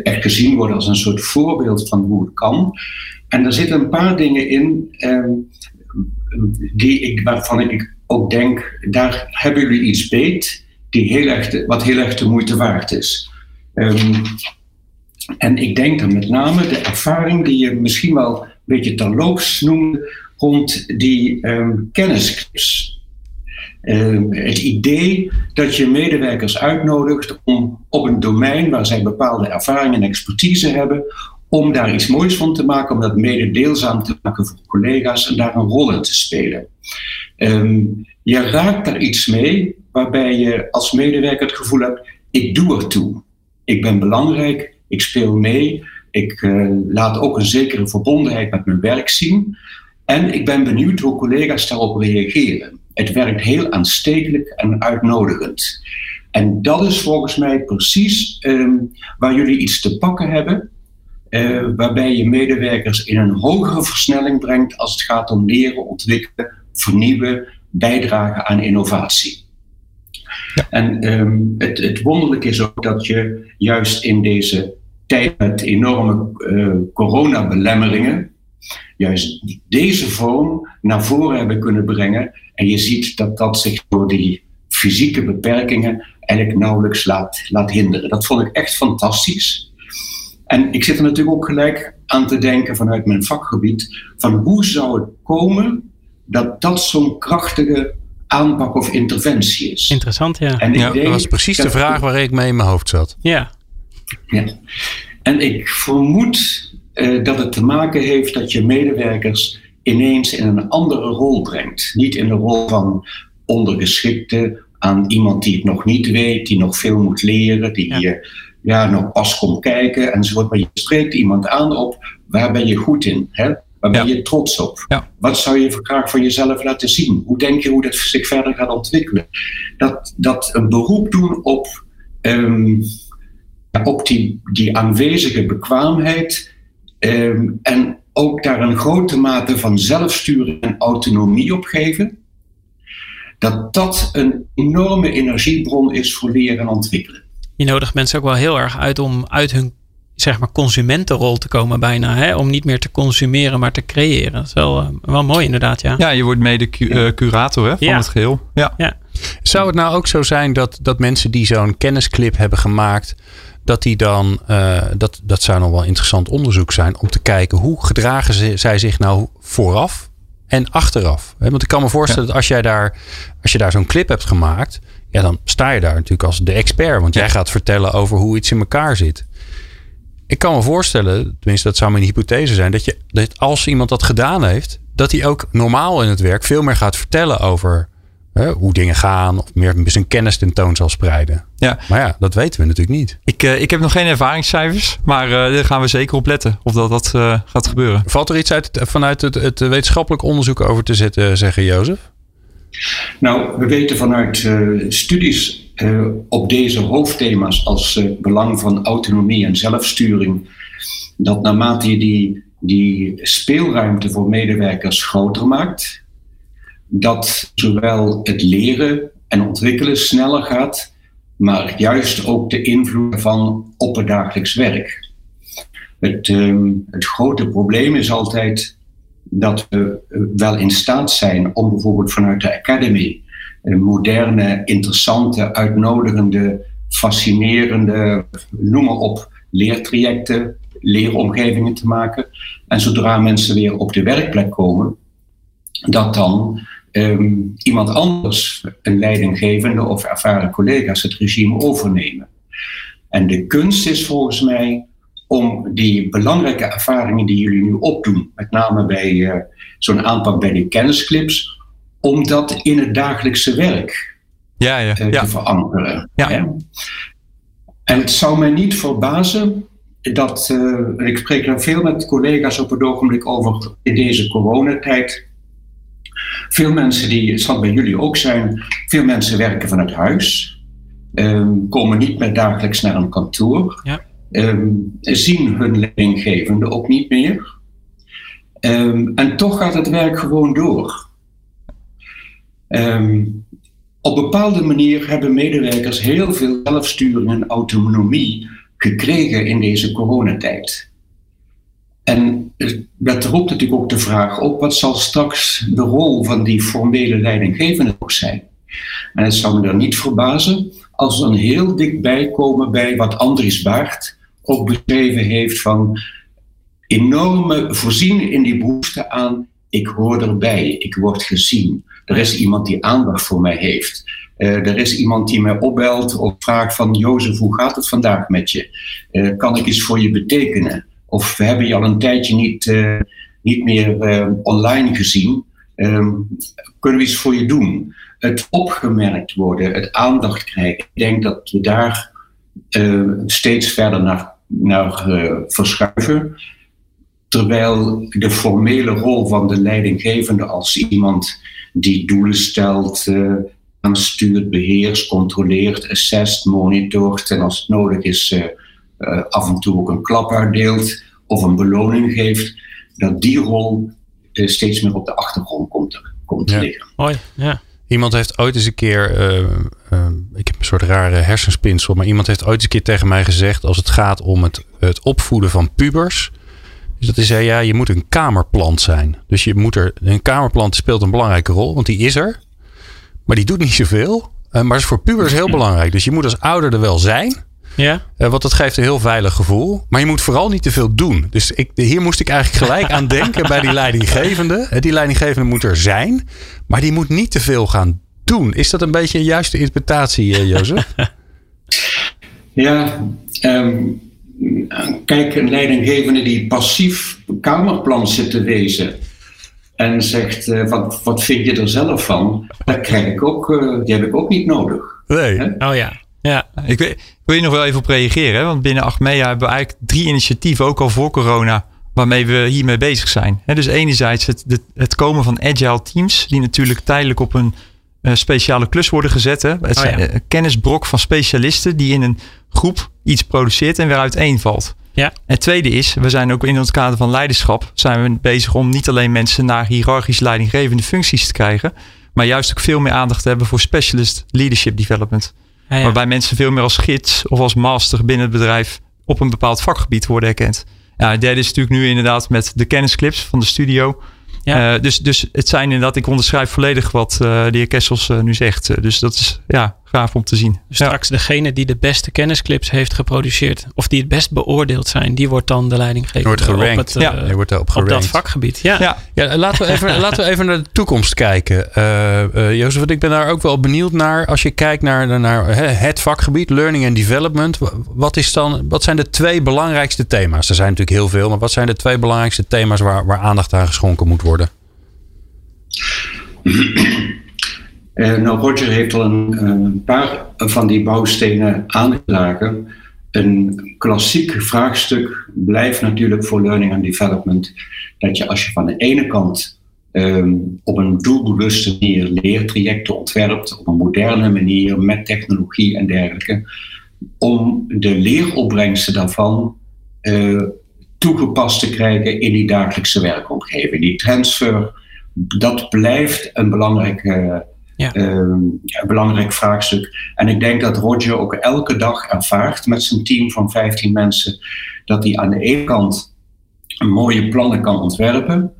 echt gezien wordt als een soort voorbeeld van hoe het kan. En er zitten een paar dingen in die ik, waarvan ik ook denk, daar hebben jullie iets beet die heel erg wat heel erg de moeite waard is. Ehm, en ik denk dan met name de ervaring die je misschien wel een beetje terloops noemde rond die um, kennisclips. Ehm, het idee dat je medewerkers uitnodigt om op een domein waar zij bepaalde ervaring en expertise hebben, om daar iets moois van te maken, om dat mededeelzaam te maken voor collega's en daar een rol in te spelen. je raakt daar iets mee waarbij je als medewerker het gevoel hebt, ik doe er toe. Ik ben belangrijk, ik speel mee, ik uh, laat ook een zekere verbondenheid met mijn werk zien. En ik ben benieuwd hoe collega's daarop reageren. Het werkt heel aanstekelijk en uitnodigend. En dat is volgens mij precies um, waar jullie iets te pakken hebben. Uh, waarbij je medewerkers in een hogere versnelling brengt als het gaat om leren, ontwikkelen, vernieuwen, bijdragen aan innovatie. En um, het, het wonderlijke is ook dat je juist in deze tijd met enorme uh, coronabelemmeringen, juist deze vorm naar voren hebben kunnen brengen. En je ziet dat dat zich door die fysieke beperkingen eigenlijk nauwelijks laat, laat hinderen. Dat vond ik echt fantastisch. En ik zit er natuurlijk ook gelijk aan te denken vanuit mijn vakgebied, van hoe zou het komen dat dat zo'n krachtige aanpak of interventie is. Interessant, ja. En ja, dat was precies de vraag waar ik mee in mijn hoofd zat. Ja. ja. En ik vermoed uh, dat het te maken heeft dat je medewerkers ineens in een andere rol brengt. Niet in de rol van ondergeschikte aan iemand die het nog niet weet, die nog veel moet leren, die ja. je ja, nog pas komt kijken enzovoort. Maar je spreekt iemand aan op waar ben je goed in? Hè? Waar ben je trots op? Wat zou je graag van jezelf laten zien? Hoe denk je hoe dat zich verder gaat ontwikkelen? Dat, dat een beroep doen op, um, op die, die aanwezige bekwaamheid um, en ook daar een grote mate van zelfsturing en autonomie op geven, dat dat een enorme energiebron is voor leren en ontwikkelen. Je nodigt mensen ook wel heel erg uit om uit hun zeg maar consumentenrol te komen bijna. Hè? Om niet meer te consumeren, maar te creëren. Dat is wel, uh, wel mooi inderdaad, ja. Ja, je wordt mede cu uh, curator hè, van ja. het geheel. Ja. ja. Zou het nou ook zo zijn dat, dat mensen die zo'n kennisclip hebben gemaakt... dat die dan, uh, dat, dat zou nog wel interessant onderzoek zijn... om te kijken hoe gedragen ze, zij zich nou vooraf en achteraf. Want ik kan me voorstellen ja. dat als jij daar, als je daar zo'n clip hebt gemaakt... ja, dan sta je daar natuurlijk als de expert. Want jij gaat vertellen over hoe iets in elkaar zit ik kan me voorstellen, tenminste dat zou mijn hypothese zijn, dat, je, dat als iemand dat gedaan heeft, dat hij ook normaal in het werk veel meer gaat vertellen over hè, hoe dingen gaan, of meer zijn kennis tentoon zal spreiden. Ja. Maar ja, dat weten we natuurlijk niet. Ik, uh, ik heb nog geen ervaringscijfers, maar uh, daar gaan we zeker op letten of dat, dat uh, gaat gebeuren. Valt er iets uit, vanuit het, het wetenschappelijk onderzoek over te zetten, zeggen Jozef? Nou, we weten vanuit studies uh, op deze hoofdthema's als uh, belang van autonomie en zelfsturing, dat naarmate je die, die speelruimte voor medewerkers groter maakt, dat zowel het leren en ontwikkelen sneller gaat, maar juist ook de invloed van op het dagelijks werk. Het, um, het grote probleem is altijd dat we wel in staat zijn om bijvoorbeeld vanuit de academy moderne, interessante, uitnodigende, fascinerende, noem maar op, leertrajecten, leeromgevingen te maken. En zodra mensen weer op de werkplek komen, dat dan um, iemand anders, een leidinggevende of ervaren collega's, het regime overnemen. En de kunst is volgens mij om die belangrijke ervaringen die jullie nu opdoen, met name bij uh, zo'n aanpak bij die kennisclips, om dat in het dagelijkse werk ja, ja, ja. te verankeren. Ja. En het zou mij niet verbazen dat, uh, ik spreek er veel met collega's op het ogenblik over in deze coronatijd. Veel mensen die, het zal bij jullie ook zijn, veel mensen werken vanuit huis, um, komen niet meer dagelijks naar een kantoor, ja. um, zien hun leidinggevende ook niet meer. Um, en toch gaat het werk gewoon door. Um, op bepaalde manier hebben medewerkers heel veel zelfsturing en autonomie gekregen in deze coronatijd. En dat roept natuurlijk ook de vraag op: wat zal straks de rol van die formele leidinggevende ook zijn? En het zou me er niet verbazen als we dan heel dichtbij komen bij wat Andries Baart ook beschreven heeft van enorme voorzien in die behoefte aan ik hoor erbij, ik word gezien. Er is iemand die aandacht voor mij heeft. Uh, er is iemand die mij opbelt of vraagt van Jozef, hoe gaat het vandaag met je? Uh, kan ik iets voor je betekenen? Of we hebben je al een tijdje niet, uh, niet meer online gezien. Um, kunnen we iets voor je doen? Het opgemerkt worden, het aandacht krijgen. Ik denk dat we daar steeds verder naar, naar verschuiven. Terwijl de formele rol van de leidinggevende als iemand die doelen stelt, uh, aanstuurt, beheerst, controleert, assest, monitort en als het nodig is uh, uh, af en toe ook een klap uitdeelt of een beloning geeft, dat die rol steeds meer op de achtergrond komt te, komt te liggen. Mooi, ja. Iemand heeft ooit eens een keer, ik heb een soort rare hersenspinsel, maar iemand heeft ooit eens een keer tegen mij gezegd: als het gaat om het, het opvoeden van pubers, dus dat is, ja, je moet een kamerplant zijn. Dus je moet er, een kamerplant speelt een belangrijke rol, want die is er. Maar die doet niet zoveel. Uh, maar is voor pubers heel belangrijk. Dus je moet als ouder er wel zijn. Ja. Uh, want dat geeft een heel veilig gevoel. Maar je moet vooral niet te veel doen. Dus ik, hier moest ik eigenlijk gelijk aan denken bij die leidinggevende. Die leidinggevende moet er zijn. Maar die moet niet te veel gaan doen. Is dat een beetje een juiste interpretatie, Jozef? ja, um, kijk, een leidinggevende die passief kamerplan zit te wezen en zegt, uh, wat, wat vind je er zelf van? Dat krijg ik ook, uh, die heb ik ook niet nodig. Nee. Oh ja. Ja. Ik, wil, ik wil hier nog wel even op reageren. Want binnen Achmea hebben we eigenlijk drie initiatieven, ook al voor corona, waarmee we hiermee bezig zijn. dus enerzijds het, het komen van agile teams, die natuurlijk tijdelijk op een uh, speciale klus worden gezet. Hè. Het oh, zijn ja. kennisbrok van specialisten die in een groep iets produceert en weer uiteenvalt. Ja. Het tweede is, we zijn ook in het kader van leiderschap zijn we bezig om niet alleen mensen naar hiërarchisch leidinggevende functies te krijgen, maar juist ook veel meer aandacht te hebben voor specialist leadership development. Ja, ja. Waarbij mensen veel meer als gids of als master binnen het bedrijf op een bepaald vakgebied worden erkend. Ja, het derde is natuurlijk nu inderdaad met de kennisclips van de studio. Ja. Uh, dus, dus het zijn inderdaad, ik onderschrijf volledig wat uh, de heer Kessels uh, nu zegt. dus dat is ja, gaaf om te zien. Dus straks degene die de beste kennisclips heeft geproduceerd, of die het best beoordeeld zijn, die wordt dan de leidinggever. Wordt gerankt. Op, het, ja. uh, wordt op, op dat vakgebied. Ja. ja. ja laten, we even, laten we even naar de toekomst kijken. Uh, Jozef, ik ben daar ook wel benieuwd naar. Als je kijkt naar, naar het vakgebied, learning and development. Wat, is dan, wat zijn de twee belangrijkste thema's? Er zijn natuurlijk heel veel, maar wat zijn de twee belangrijkste thema's waar, waar aandacht aan geschonken moet worden? Uh, nou, Roger heeft al een, paar van die bouwstenen aangedragen. Een klassiek vraagstuk blijft natuurlijk voor learning and development dat je als je van de ene kant um, op een doelbewuste manier leertrajecten ontwerpt, op een moderne manier met technologie en dergelijke, om de leeropbrengsten daarvan uh, toegepast te krijgen in die dagelijkse werkomgeving. Die transfer, dat blijft een belangrijke ja. Een belangrijk vraagstuk. En ik denk dat Roger ook elke dag ervaart met zijn team van 15 mensen dat hij aan de ene kant mooie plannen kan ontwerpen.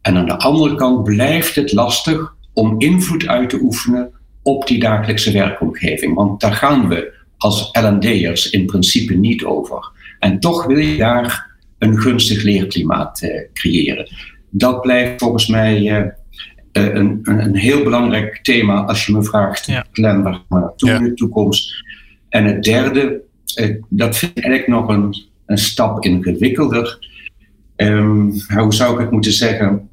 En aan de andere kant blijft het lastig om invloed uit te oefenen op die dagelijkse werkomgeving. Want daar gaan we als LD'ers in principe niet over. En toch wil je daar een gunstig leerklimaat uh, creëren. Dat blijft volgens mij uh, een, een, een, heel belangrijk thema als je me vraagt, ja. Glenn, waar we naartoe ja. in de toekomst. En het derde, uh, dat vind ik eigenlijk nog een, een stap ingewikkelder. Um, hoe zou ik het moeten zeggen?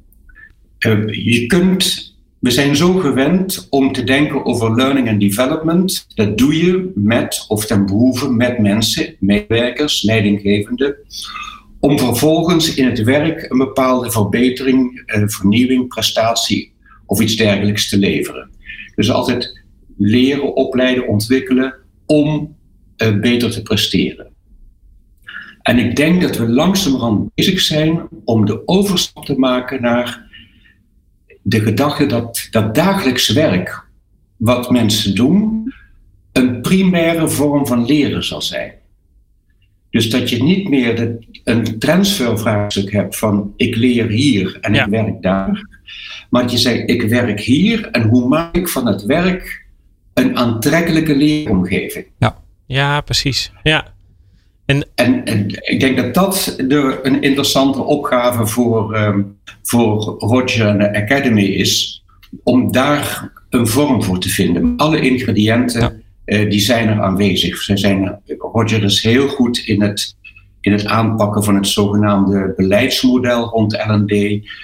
Uh, je kunt, we zijn zo gewend om te denken over learning and development. Dat doe je met of ten behoeve met mensen, medewerkers, leidinggevenden om vervolgens in het werk een bepaalde verbetering, eh, vernieuwing, prestatie of iets dergelijks te leveren. Dus altijd leren, opleiden, ontwikkelen om uh, beter te presteren. En ik denk dat we langzamerhand bezig zijn om de overstap te maken naar de gedachte dat dat dagelijks werk, wat mensen doen, een primaire vorm van leren zal zijn. Dus dat je niet meer de, een transfervraagstuk hebt van ik leer hier en ik werk daar. Maar dat je zegt ik werk hier en hoe maak ik van het werk een aantrekkelijke leeromgeving. Ja, ja precies. Ja. En, en, ik denk dat dat de, een interessante opgave voor, um, voor Roger en de Academy is. Om daar een vorm voor te vinden. Alle ingrediënten uh, die zijn er aanwezig. Ze zijn, Roger is heel goed in het, in het aanpakken van het zogenaamde beleidsmodel rond LD.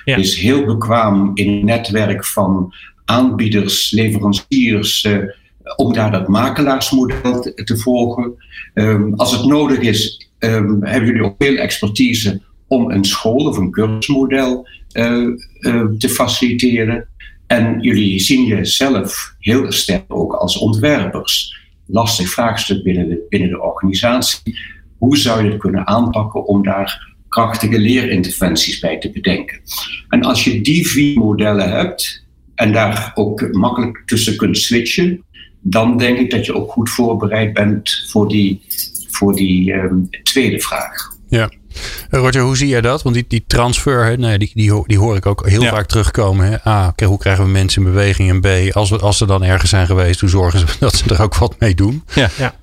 Ja. Is heel bekwaam in het netwerk van aanbieders, leveranciers. Uh, om daar dat makelaarsmodel te, te volgen. Um, als het nodig is, um, hebben jullie ook veel expertise om een school of een cursusmodel uh, te faciliteren. En jullie zien jezelf heel sterk ook als ontwerpers. Lastig vraagstuk binnen de, binnen de organisatie. Hoe zou je het kunnen aanpakken om daar krachtige leerinterventies bij te bedenken? En als je die vier modellen hebt en daar ook makkelijk tussen kunt switchen, dan denk ik dat je ook goed voorbereid bent voor die, voor die um, tweede vraag. Ja. Eh, Roger, hoe zie jij dat? Want die, die transfer, hè, nee, die, die, die hoor ik ook heel vaak terugkomen. Hè? A, okay, hoe krijgen we mensen in beweging? En B, als, we, als ze dan ergens zijn geweest, hoe zorgen ze dat ze er ook wat mee doen? Ja. ja.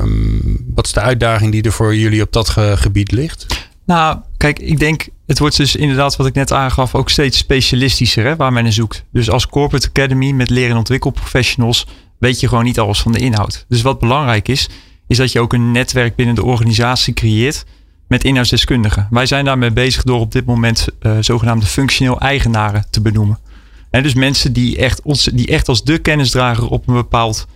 Um, wat is de uitdaging die er voor jullie op dat ge, gebied ligt? Nou, kijk, ik denk, het wordt dus inderdaad, wat ik net aangaf, ook steeds specialistischer hè, waar men naar zoekt. Dus als Corporate Academy met leren en ontwikkelprofessionals weet je gewoon niet alles van de inhoud. Dus wat belangrijk is, is dat je ook een netwerk binnen de organisatie creëert met inhoudsdeskundigen. Wij zijn daarmee bezig door op dit moment uh, zogenaamde functioneel eigenaren te benoemen. En dus mensen die echt, ons, die echt als de kennisdrager op een bepaald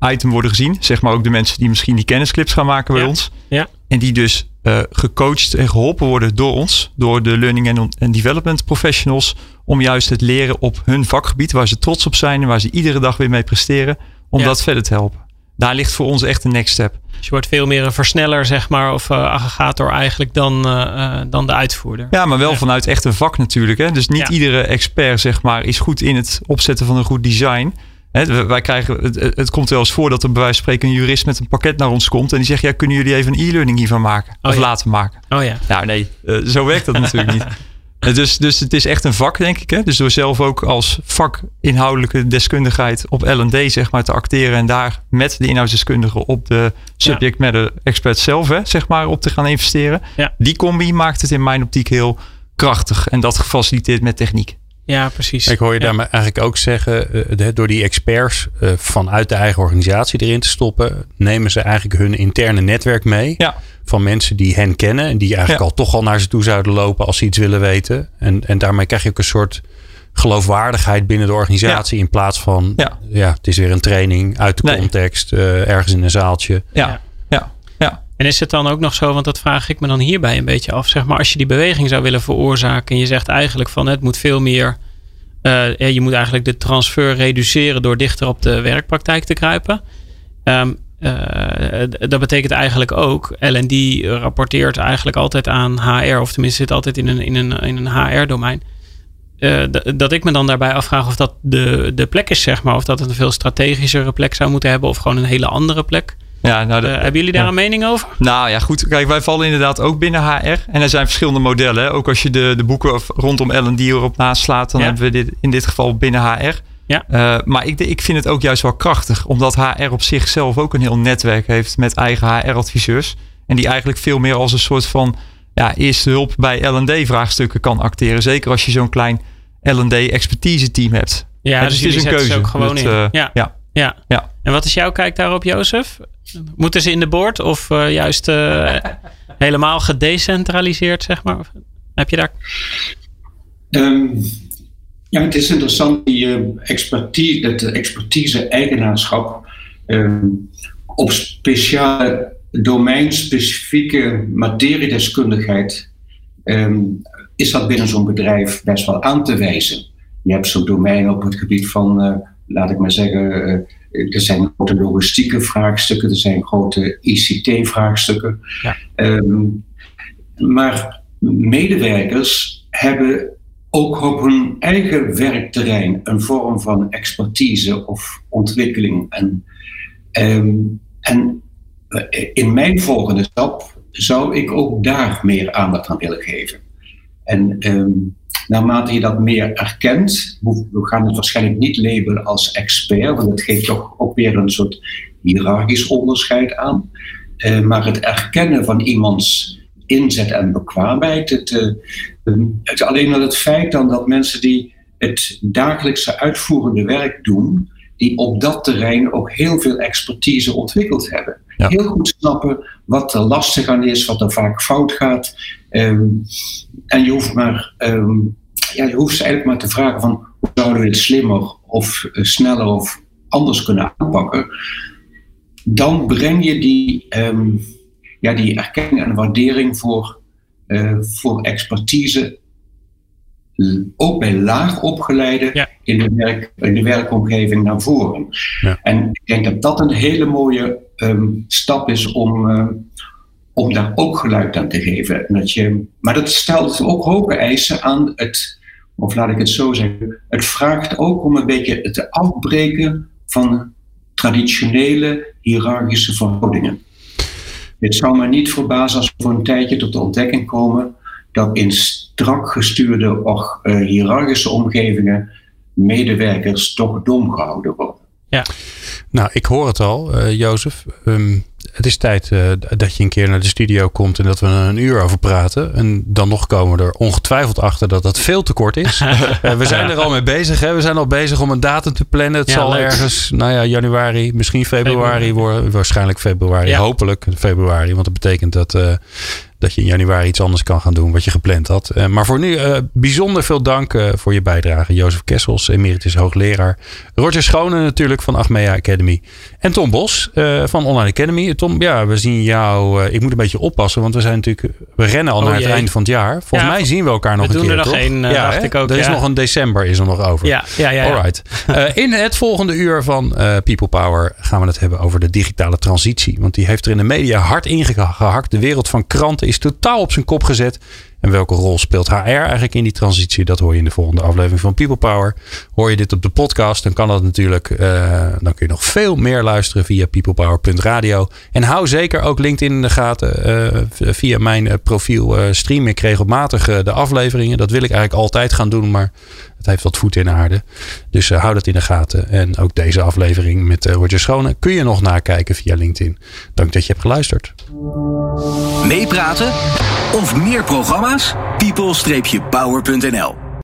item worden gezien. Zeg maar ook de mensen die misschien die kennisclips gaan maken bij ons. Ja. En die dus uh, gecoacht en geholpen worden door ons, door de learning and development professionals, om juist het leren op hun vakgebied, waar ze trots op zijn en waar ze iedere dag weer mee presteren, om dat verder te helpen. Daar ligt voor ons echt een next step. Dus je wordt veel meer een versneller, zeg maar, of uh, aggregator eigenlijk dan, uh, dan de uitvoerder. Ja, maar wel vanuit echt een vak natuurlijk. Hè? Dus niet iedere expert, zeg maar, is goed in het opzetten van een goed design. Hè, wij krijgen, het, het, komt wel eens voor dat er bij wijze van spreken een jurist met een pakket naar ons komt. En die zegt, ja, kunnen jullie even een e-learning hiervan maken? Oh, of laten maken? Oh ja. Nou nee, zo werkt dat natuurlijk niet. Eh, dus, dus het is echt een vak, denk ik. Hè? Dus door zelf ook als vakinhoudelijke deskundigheid op L&D zeg maar, te acteren. En daar met de inhoudsdeskundigen op de subject matter expert zelf hè, zeg maar, op te gaan investeren. Ja. Die combi maakt het in mijn optiek heel krachtig. En dat gefaciliteerd met techniek. Ja, precies. Ik hoor je ja. eigenlijk ook zeggen, uh, door die experts uh, vanuit de eigen organisatie erin te stoppen, nemen ze eigenlijk hun interne netwerk mee. Ja. Van mensen die hen kennen en die eigenlijk al toch al naar ze toe zouden lopen als ze iets willen weten. En, en daarmee krijg je ook een soort geloofwaardigheid binnen de organisatie. In plaats van, ja. ja, het is weer een training uit de context, uh, ergens in een zaaltje. Ja. En is het dan ook nog zo, want dat vraag ik me dan hierbij een beetje af. Zeg maar, als je die beweging zou willen veroorzaken en je zegt eigenlijk van het moet veel meer. Uh, je moet eigenlijk de transfer reduceren door dichter op de werkpraktijk te kruipen. Um, uh, dat betekent eigenlijk ook, LD rapporteert eigenlijk altijd aan HR, of tenminste zit altijd in een, in een, in een HR-domein. Uh, dat ik me dan daarbij afvraag of dat de, de plek is, zeg maar. Of dat het een veel strategischere plek zou moeten hebben, of gewoon een hele andere plek. Ja, nou uh, hebben jullie daar een mening over? Nou ja, goed. Kijk, wij vallen inderdaad ook binnen HR. En er zijn verschillende modellen. Ook als je de, de boeken rondom L&D erop naslaat, dan hebben we dit in dit geval binnen HR. Ja. Uh, maar ik, ik vind het ook juist wel krachtig, omdat HR op zichzelf ook een heel netwerk heeft met eigen HR-adviseurs. En die eigenlijk veel meer als een soort van ja, eerste hulp bij LD-vraagstukken kan acteren. Zeker als je zo'n klein LD-expertise-team hebt. Ja, dus, dus het is een keuze. Ook gewoon in. Uh, ja. Ja. ja. En wat is jouw kijk daarop, Jozef? Moeten ze in de boord of uh, juist helemaal gedecentraliseerd, zeg maar? Heb je daar. Um, ja, het is interessant, die uh, expertise, dat expertise-eigenaarschap uh, op speciale domeinspecifieke materiedeskundigheid um, is dat binnen zo'n bedrijf best wel aan te wijzen. Je hebt zo'n domein op het gebied van, uh, laat ik maar zeggen, uh, er zijn grote logistieke vraagstukken, er zijn grote ICT-vraagstukken. Ja. Um, maar medewerkers hebben ook op hun eigen werkterrein een vorm van expertise of ontwikkeling. En, um, en in mijn volgende stap zou ik ook daar meer aandacht aan willen geven. En ehm, naarmate je dat meer erkent, we gaan het waarschijnlijk niet labelen als expert, want dat geeft toch ook weer een soort hiërarchisch onderscheid aan. Uh, maar het erkennen van iemands inzet en bekwaamheid, het, uh, het, alleen al het feit dan dat mensen die het dagelijkse uitvoerende werk doen, die op dat terrein ook heel veel expertise ontwikkeld hebben. Heel goed snappen wat er lastig aan is, wat er vaak fout gaat. Um, en je hoeft maar, um, ja, je hoeft ze eigenlijk maar te vragen van hoe zouden we het slimmer of uh, sneller of anders kunnen aanpakken. Dan breng je die, um, ja, die erkenning en waardering voor, uh, voor expertise ook bij laag opgeleiden in, de werk, in de werkomgeving naar voren. Ja. En ik denk dat dat een hele mooie um, stap is om, uh, om daar ook geluid aan te geven. Dat je, maar dat stelt ook hoge eisen aan het, of laat ik het zo zeggen, het vraagt ook om een beetje het afbreken van traditionele hiërarchische verhoudingen. Het zou me niet verbazen als we voor een tijdje tot de ontdekking komen dat in strak gestuurde of uh, hiërarchische omgevingen medewerkers toch dom gehouden worden. Ja. Nou, ik hoor het al, uh, Jozef. Um, het is tijd uh, dat je een keer naar de studio komt en dat we een uur over praten. En dan nog komen we er ongetwijfeld achter dat dat veel te kort is. uh, we zijn er al mee bezig. Hè? We zijn al bezig om een datum te plannen. Het ja, zal leuk. ergens, nou ja, januari, misschien februari worden. Waarschijnlijk februari, ja. hopelijk februari. Want dat betekent dat dat je in januari iets anders kan gaan doen wat je gepland had. Maar voor nu bijzonder veel dank voor je bijdrage. Jozef Kessels, emeritus hoogleraar. Roger Schone natuurlijk van Achmea Academy. En Tom Bos van Online Academy. Tom, ja, we zien jou. ik moet een beetje oppassen, want we zijn natuurlijk. We rennen al oh, naar het jee. einde van het jaar. Volgens ja, mij zien we elkaar nog we een keer. We doen er nog één, ja, dacht ik ook. Er is ja. nog een december is er nog over. Ja, ja, ja. Alright. in het volgende uur van People Power gaan we het hebben over de digitale transitie. Want die heeft er in de media hard ingehakt. De wereld van kranten is totaal op zijn kop gezet. En welke rol speelt HR eigenlijk in die transitie? Dat hoor je in de volgende aflevering van People Power. Hoor je dit op de podcast, dan kan dat natuurlijk. Uh, dan kun je nog veel meer luisteren via peoplepower.radio. En hou zeker ook LinkedIn in de gaten. Uh, via mijn uh, profiel stream ik regelmatig de afleveringen. Dat wil ik eigenlijk altijd gaan doen, maar het heeft wat voet in de aarde. Dus hou dat in de gaten. En ook deze aflevering met Roger Schone kun je nog nakijken via LinkedIn. Dank dat je hebt geluisterd. Meepraten of meer programma's? people-power.nl